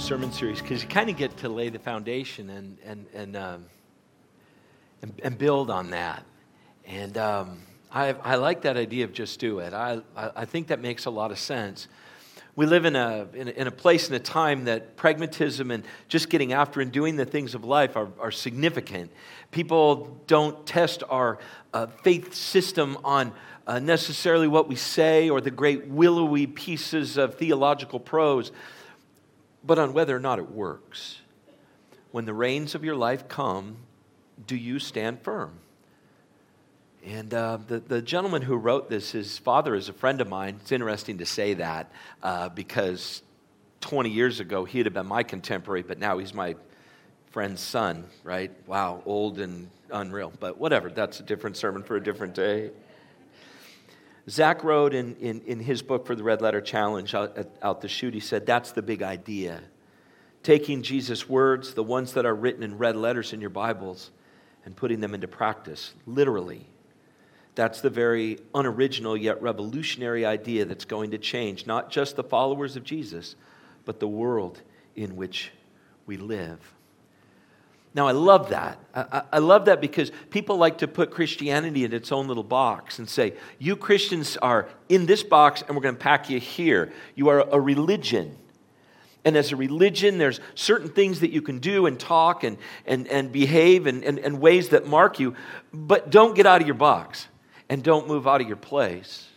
sermon series because you kind of get to lay the foundation and, and, and, um, and, and, build on that. And um, I, I like that idea of just do it. I, I, think that makes a lot of sense. We live in a, in a, in a place and a time that pragmatism and just getting after and doing the things of life are, are significant. People don't test our uh, faith system on uh, necessarily what we say or the great willowy pieces of theological prose but on whether or not it works. When the rains of your life come, do you stand firm? And uh, the, the gentleman who wrote this, his father is a friend of mine. It's interesting to say that uh, because 20 years ago he'd have been my contemporary, but now he's my friend's son, right? Wow, old and unreal. But whatever, that's a different sermon for a different day. Zach wrote in, in, in his book for the Red Letter Challenge out, out the chute, he said, That's the big idea. Taking Jesus' words, the ones that are written in red letters in your Bibles, and putting them into practice, literally. That's the very unoriginal yet revolutionary idea that's going to change not just the followers of Jesus, but the world in which we live. Now, I love that. I, I, love that because people like to put Christianity in its own little box and say, you Christians are in this box and we're going to pack you here. You are a religion. And as a religion, there's certain things that you can do and talk and, and, and behave and, and, and ways that mark you, but don't get out of your box and don't move out of your place.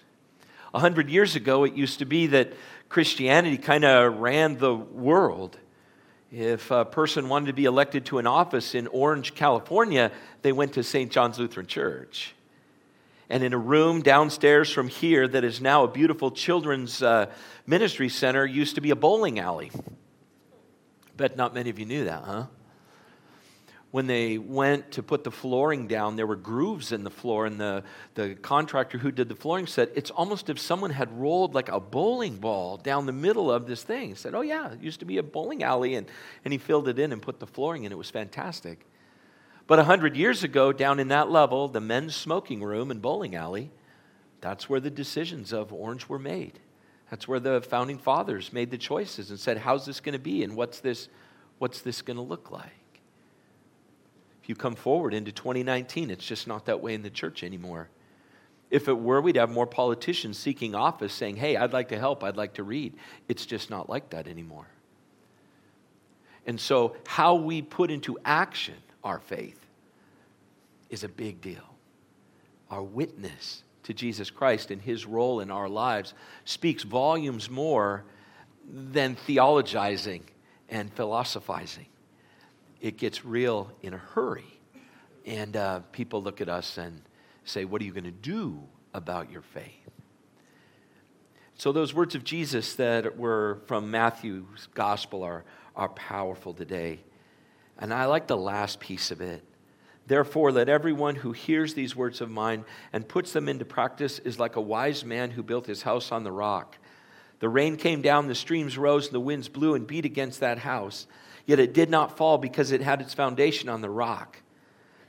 A hundred years ago, it used to be that Christianity kind of ran the world. If a person wanted to be elected to an office in Orange, California, they went to St. John's Lutheran Church. And in a room downstairs from here that is now a beautiful children's uh, ministry center used to be a bowling alley. Bet not many of you knew that, huh? When they went to put the flooring down, there were grooves in the floor, and the, the contractor who did the flooring said, It's almost if someone had rolled like a bowling ball down the middle of this thing. He said, Oh, yeah, it used to be a bowling alley, and, and he filled it in and put the flooring in. It was fantastic. But a hundred years ago, down in that level, the men's smoking room and bowling alley, that's where the decisions of Orange were made. That's where the founding fathers made the choices and said, How's this going to be, and what's this, what's this going to look like? If you come forward into 2019, it's just not that way in the church anymore. If it were, we'd have more politicians seeking office saying, Hey, I'd like to help, I'd like to read. It's just not like that anymore. And so, how we put into action our faith is a big deal. Our witness to Jesus Christ and his role in our lives speaks volumes more than theologizing and philosophizing it gets real in a hurry. And uh, people look at us and say, What are you going to do about your faith? So, those words of Jesus that were from Matthew's gospel are, are powerful today. And I like the last piece of it. Therefore, let everyone who hears these words of mine and puts them into practice is like a wise man who built his house on the rock. The rain came down, the streams rose, and the winds blew and beat against that house Yet it did not fall because it had its foundation on the rock.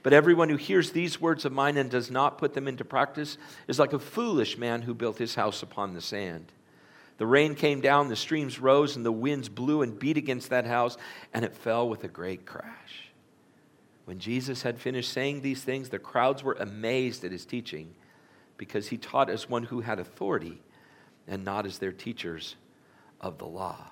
But everyone who hears these words of mine and does not put them into practice is like a foolish man who built his house upon the sand. The rain came down, the streams rose, and the winds blew and beat against that house, and it fell with a great crash. When Jesus had finished saying these things, the crowds were amazed at his teaching because he taught as one who had authority and not as their teachers of the law.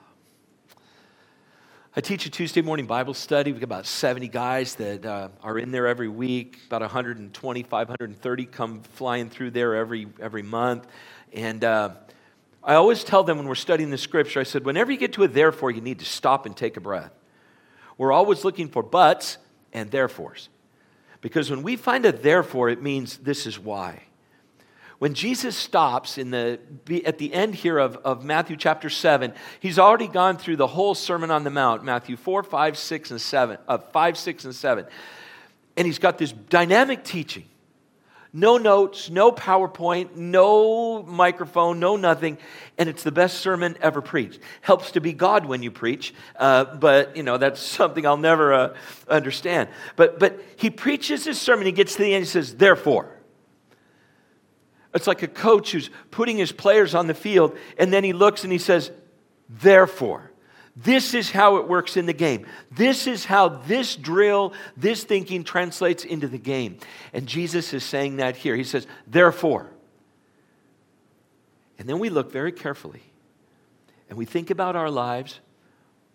I teach a Tuesday morning Bible study. We've got about 70 guys that uh, are in there every week. About 125, 130 come flying through there every, every month. And uh, I always tell them when we're studying the scripture, I said, whenever you get to a therefore, you need to stop and take a breath. We're always looking for buts and therefores. Because when we find a therefore, it means this is why. When Jesus stops in the, at the end here of, of Matthew chapter 7, he's already gone through the whole Sermon on the Mount, Matthew 4, 5, 6, and 7, uh, 5, 6, and 7. And he's got this dynamic teaching. No notes, no PowerPoint, no microphone, no nothing. And it's the best sermon ever preached. Helps to be God when you preach, uh, but, you know, that's something I'll never uh, understand. But, but he preaches his sermon, he gets to the end, he says, therefore. It's like a coach who's putting his players on the field, and then he looks and he says, Therefore, This is how it works in the game. This is how this drill, this thinking translates into the game. And Jesus is saying that here. He says, therefore. And then we look very carefully and we think about our lives,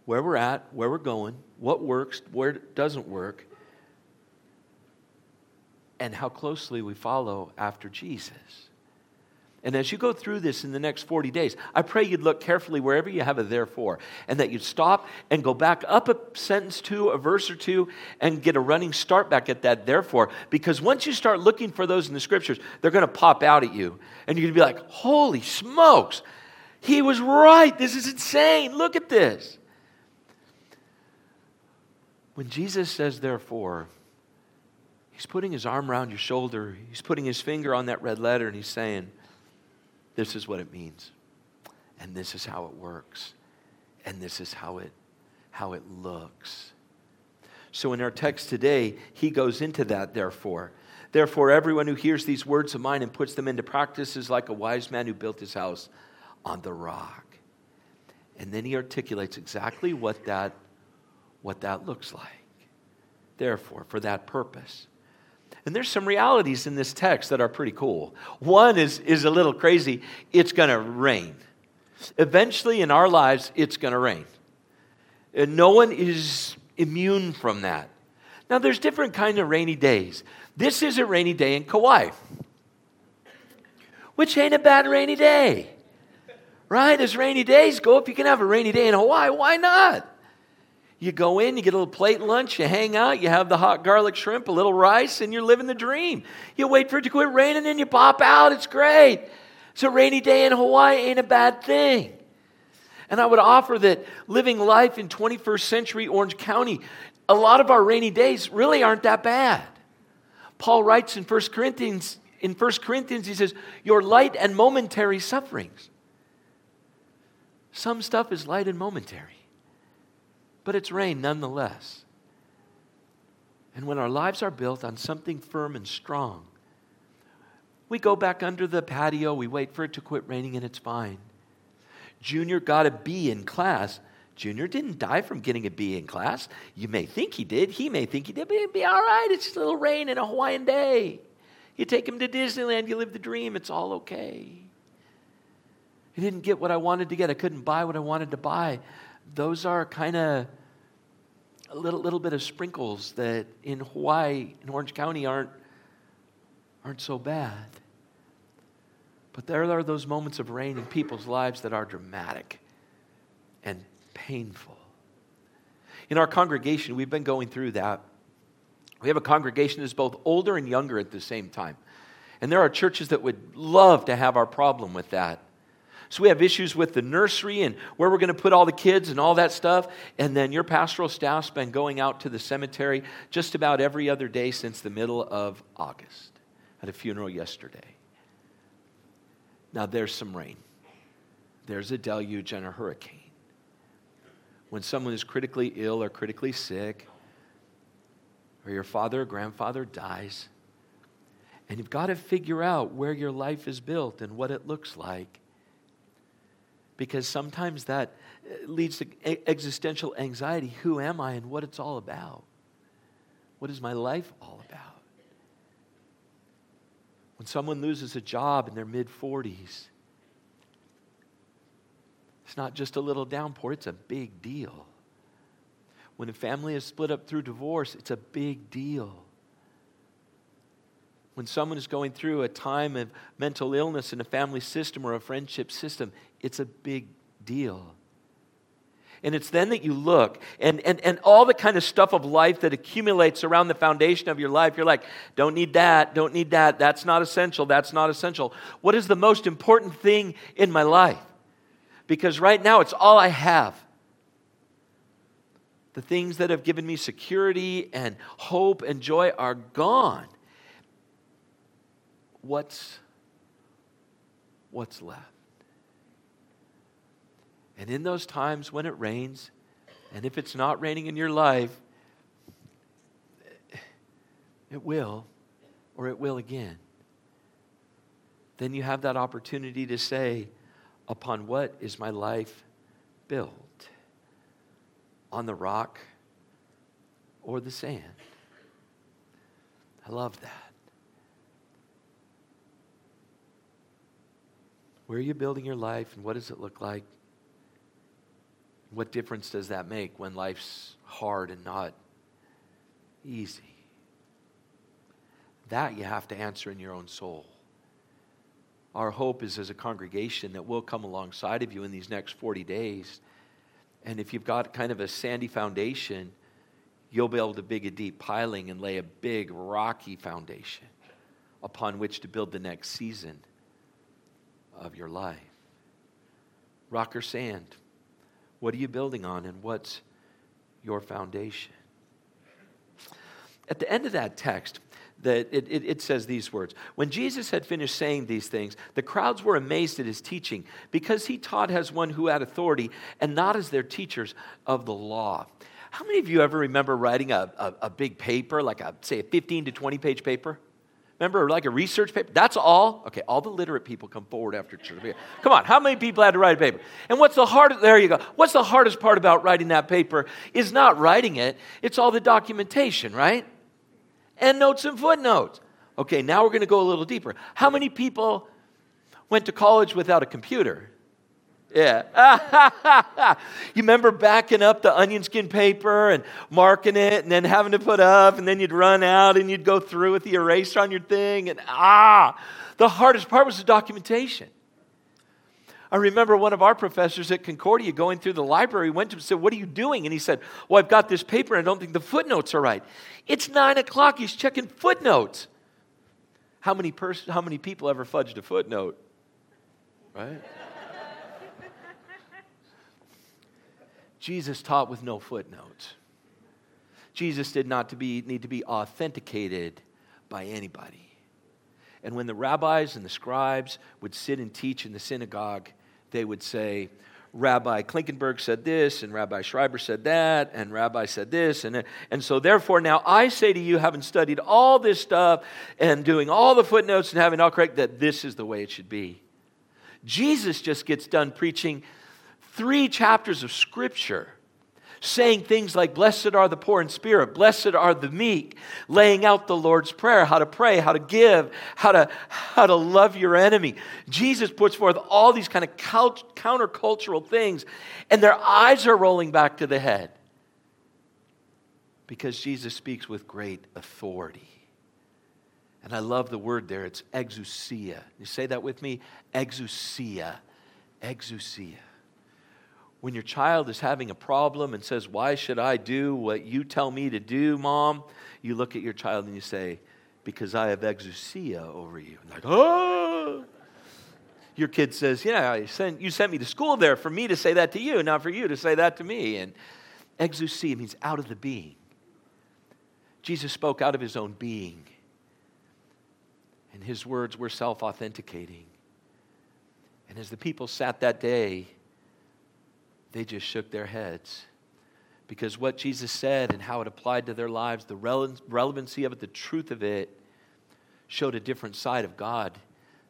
where we're at, where we're going, what works, where it doesn't work, and how closely we follow after Jesus. And as you go through this in the next 40 days, I pray you'd look carefully wherever you have a therefore, and that you'd stop and go back up a sentence two, a verse or two, and get a running start back at that therefore. Because once you start looking for those in the scriptures, they're going to pop out at you. And you're going to be like, holy smokes, he was right. This is insane. Look at this. When Jesus says therefore, he's putting his arm around your shoulder, he's putting his finger on that red letter, and he's saying, this is what it means. And this is how it works. And this is how it, how it looks. So in our text today, he goes into that, therefore. Therefore, everyone who hears these words of mine and puts them into practice is like a wise man who built his house on the rock. And then he articulates exactly what that, what that looks like. Therefore, for that purpose. And there's some realities in this text that are pretty cool. One is, is a little crazy it's going to rain. Eventually, in our lives, it's going to rain. And no one is immune from that. Now, there's different kind of rainy days. This is a rainy day in Kauai, which ain't a bad rainy day. Right? As rainy days go, if you can have a rainy day in Hawaii, why not? You go in, you get a little plate lunch, you hang out, you have the hot garlic shrimp, a little rice, and you're living the dream. You wait for it to quit raining, and you pop out. It's great. So, rainy day in Hawaii ain't a bad thing. And I would offer that living life in 21st century Orange County, a lot of our rainy days really aren't that bad. Paul writes in 1 Corinthians, in 1 Corinthians, he says, Your light and momentary sufferings. Some stuff is light and momentary but it's rain nonetheless. And when our lives are built on something firm and strong, we go back under the patio, we wait for it to quit raining, and it's fine. Junior got a B in class. Junior didn't die from getting a B in class. You may think he did. He may think he did, but it'd be all right. It's just a little rain in a Hawaiian day. You take him to Disneyland, you live the dream, it's all okay. He didn't get what I wanted to get. I couldn't buy what I wanted to buy. Those are kind of a little, little bit of sprinkles that in Hawaii, in Orange County, aren't, aren't so bad. But there are those moments of rain in people's lives that are dramatic and painful. In our congregation, we've been going through that. We have a congregation that's both older and younger at the same time. And there are churches that would love to have our problem with that. So we have issues with the nursery and where we're going to put all the kids and all that stuff. And then your pastoral staff's been going out to the cemetery just about every other day since the middle of August. Had a funeral yesterday. Now there's some rain. There's a deluge and a hurricane. When someone is critically ill or critically sick, or your father or grandfather dies, and you've got to figure out where your life is built and what it looks like because sometimes that uh, leads to existential anxiety. Who am I and what it's all about? What is my life all about? When someone loses a job in their mid 40s, it's not just a little downpour, it's a big deal. When a family is split up through divorce, it's a big deal. When someone is going through a time of mental illness in a family system or a friendship system, it's a big deal. And it's then that you look and, and, and all the kind of stuff of life that accumulates around the foundation of your life, you're like, don't need that, don't need that, that's not essential, that's not essential. What is the most important thing in my life? Because right now it's all I have. The things that have given me security and hope and joy are gone. What's, what's left? And in those times when it rains, and if it's not raining in your life, it will, or it will again. Then you have that opportunity to say, Upon what is my life built? on the rock or the sand. I love that. Where are you building your life and what does it look like? What difference does that make when life's hard and not easy? That you have to answer in your own soul. Our hope is as a congregation that we'll come alongside of you in these next 40 days. And if you've got kind of a sandy foundation, you'll be able to dig a deep piling and lay a big rocky foundation upon which to build the next season of your life. Rock or sand? What are you building on, and what's your foundation? At the end of that text, that it, it, it, says these words When Jesus had finished saying these things, the crowds were amazed at his teaching because he taught as one who had authority and not as their teachers of the law. How many of you ever remember writing a, a, a big paper, like a, say, a 15 to 20 page paper? Remember, like a research paper? That's all? Okay, all the literate people come forward after church. Come on, how many people had to write a paper? And what's the hardest, there you go. What's the hardest part about writing that paper is not writing it, it's all the documentation, right? And notes and footnotes. Okay, now we're going to go a little deeper. How many people went to college without a computer? Yeah. you remember backing up the onion skin paper and marking it and then having to put up and then you'd run out and you'd go through with the eraser on your thing and ah, the hardest part was the documentation. I remember one of our professors at Concordia going through the library, went to him and said, What are you doing? And he said, Well, I've got this paper and I don't think the footnotes are right. It's nine o'clock, he's checking footnotes. How many, pers- how many people ever fudged a footnote? Right? Jesus taught with no footnotes. Jesus did not to be, need to be authenticated by anybody. And when the rabbis and the scribes would sit and teach in the synagogue, they would say, Rabbi Klinkenberg said this, and Rabbi Schreiber said that, and Rabbi said this. And, and so, therefore, now I say to you, having studied all this stuff and doing all the footnotes and having all correct, that this is the way it should be. Jesus just gets done preaching three chapters of Scripture saying things like, Blessed are the poor in spirit, blessed are the meek, laying out the Lord's Prayer, how to pray, how to give, how to, how to love your enemy. Jesus puts forth all these kind of countercultural things, and their eyes are rolling back to the head because Jesus speaks with great authority. And I love the word there, it's exousia. You say that with me? Exousia. Exousia when your child is having a problem and says, Why should I do what you tell me to do, mom? You look at your child and you say, Because I have exousia over you. And like, oh. Your kid says, Yeah, I sent, you sent me to school there for me to say that to you, not for you to say that to me. And exousia means out of the being. Jesus spoke out of his own being. And his words were self authenticating. And as the people sat that day, they just shook their heads. Because what Jesus said and how it applied to their lives, the relevancy of it, the truth of it, showed a different side of God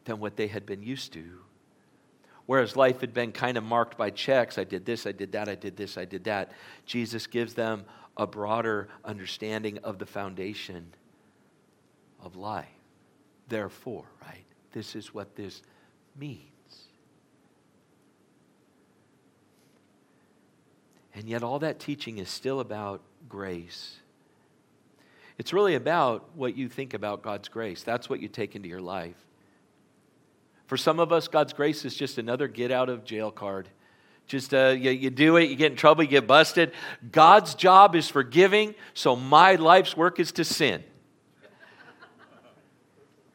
than what they had been used to. Whereas life had been kind of marked by checks I did this, I did that, I did this, I did that. Jesus gives them a broader understanding of the foundation of life. Therefore, right? This is what this means. And yet, all that teaching is still about grace. It's really about what you think about God's grace. That's what you take into your life. For some of us, God's grace is just another get out of jail card. Just uh, you, you do it, you get in trouble, you get busted. God's job is forgiving, so my life's work is to sin.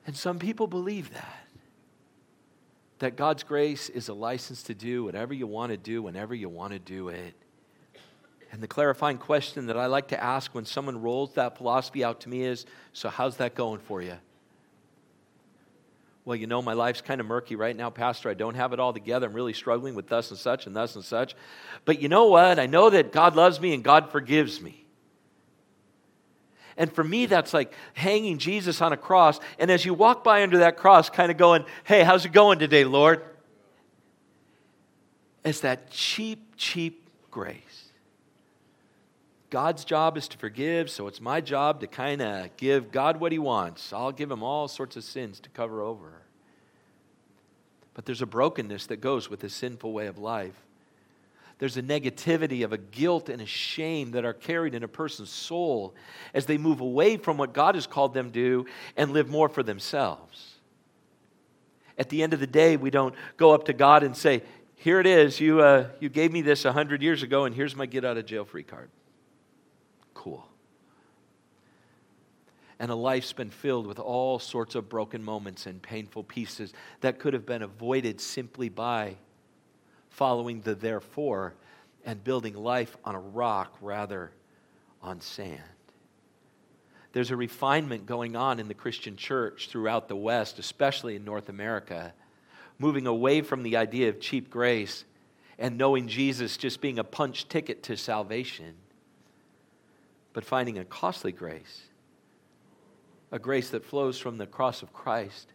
and some people believe that. That God's grace is a license to do whatever you want to do whenever you want to do it. And the clarifying question that I like to ask when someone rolls that philosophy out to me is So, how's that going for you? Well, you know, my life's kind of murky right now, Pastor. I don't have it all together. I'm really struggling with thus and such and thus and such. But you know what? I know that God loves me and God forgives me. And for me, that's like hanging Jesus on a cross. And as you walk by under that cross, kind of going, Hey, how's it going today, Lord? It's that cheap, cheap grace God's job is to forgive, so it's my job to kind of give God what He wants. I'll give Him all sorts of sins to cover over. But there's a brokenness that goes with this sinful way of life. There's a negativity of a guilt and a shame that are carried in a person's soul as they move away from what God has called them to do and live more for themselves. At the end of the day, we don't go up to God and say, Here it is, you, uh, you gave me this 100 years ago, and here's my get out of jail free card. Cool. And a life's been filled with all sorts of broken moments and painful pieces that could have been avoided simply by following the therefore and building life on a rock rather on sand. There's a refinement going on in the Christian church throughout the West, especially in North America, moving away from the idea of cheap grace and knowing Jesus just being a punch ticket to salvation, but finding a costly grace, a grace that flows from the cross of Christ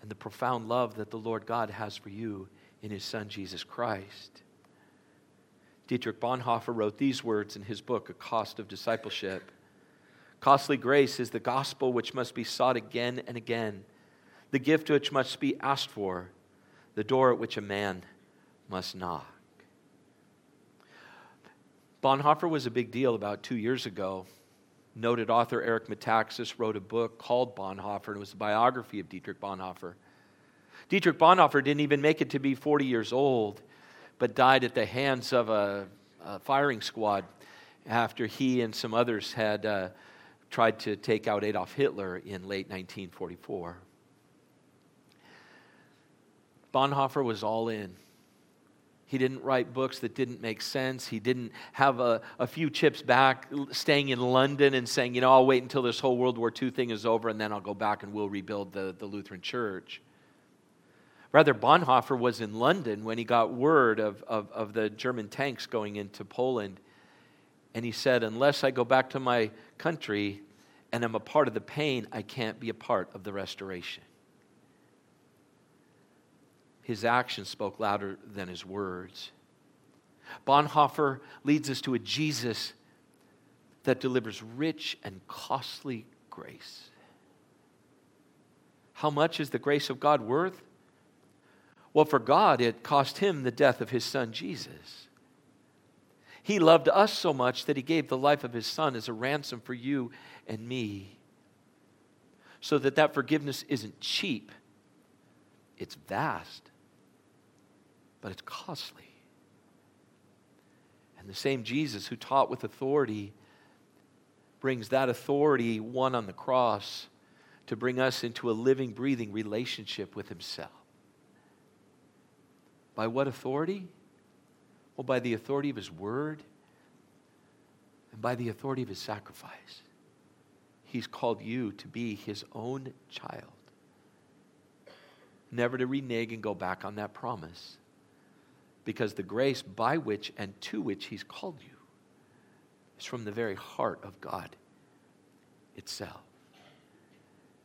and the profound love that the Lord God has for you in his Son, Jesus Christ. Dietrich Bonhoeffer wrote these words in his book, A Cost of Discipleship. Costly grace is the gospel which must be sought again and again, the gift which must be asked for, the door at which a man must knock. Bonhoeffer was a big deal about two years ago. Noted author Eric Metaxas wrote a book called Bonhoeffer, and it was a biography of Dietrich Bonhoeffer. Dietrich Bonhoeffer didn't even make it to be 40 years old, but died at the hands of a, a firing squad after he and some others had uh, tried to take out Adolf Hitler in late 1944. Bonhoeffer was all in. He didn't write books that didn't make sense. He didn't have a, a few chips back, staying in London and saying, you know, I'll wait until this whole World War II thing is over and then I'll go back and we'll rebuild the, the Lutheran church. Rather, Bonhoeffer was in London when he got word of, of, of, the German tanks going into Poland. And he said, Unless I go back to my country and I'm a part of the pain, I can't be a part of the restoration. His actions spoke louder than his words. Bonhoeffer leads us to a Jesus that delivers rich and costly grace. How much is the grace of God worth? Well, for God, it cost him the death of his son Jesus. He loved us so much that he gave the life of his son as a ransom for you and me. So that that forgiveness isn't cheap, it's vast, but it's costly. And the same Jesus who taught with authority brings that authority, won on the cross, to bring us into a living, breathing relationship with himself. By what authority? Well, by the authority of His Word and by the authority of His sacrifice. He's called you to be His own child. Never to renege and go back on that promise. Because the grace by which and to which He's called you is from the very heart of God itself.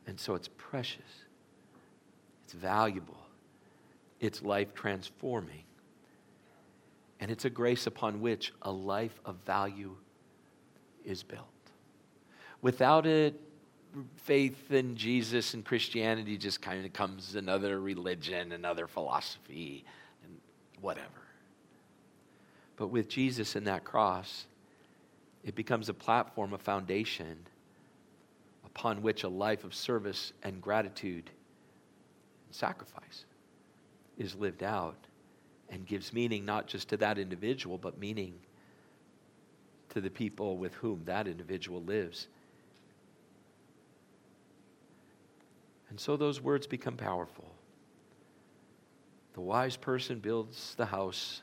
And so it's precious, it's valuable it's life transforming. And it's a grace upon which a life of value is built. Without it, faith in Jesus and Christianity just kind of becomes another religion, another philosophy, whatever. But with Jesus and that cross, it becomes a platform, a foundation upon which a life of service and gratitude and sacrifice is lived out and gives meaning not just to that individual, but meaning to the people with whom that individual lives. And so those words become powerful. The wise person builds the house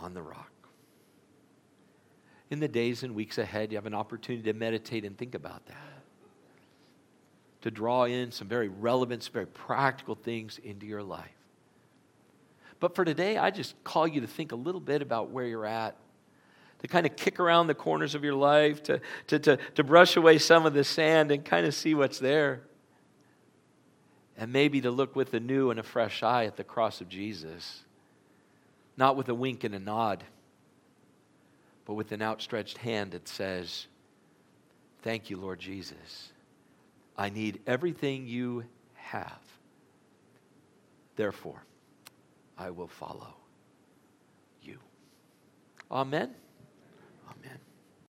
on the rock. In the days and weeks ahead, you have an opportunity to meditate and think about that to draw in some very relevant, some very practical things into your life. But for today, I just call you to think a little bit about where you're at, to kind of kick around the corners of your life, to, to, to, to brush away some of the sand and kind of see what's there and maybe to look with a new and a fresh eye at the cross of Jesus, not with a wink and a nod, but with an outstretched hand that says, Thank you, Lord Jesus. I need everything you have. Therefore, I will follow you. Amen.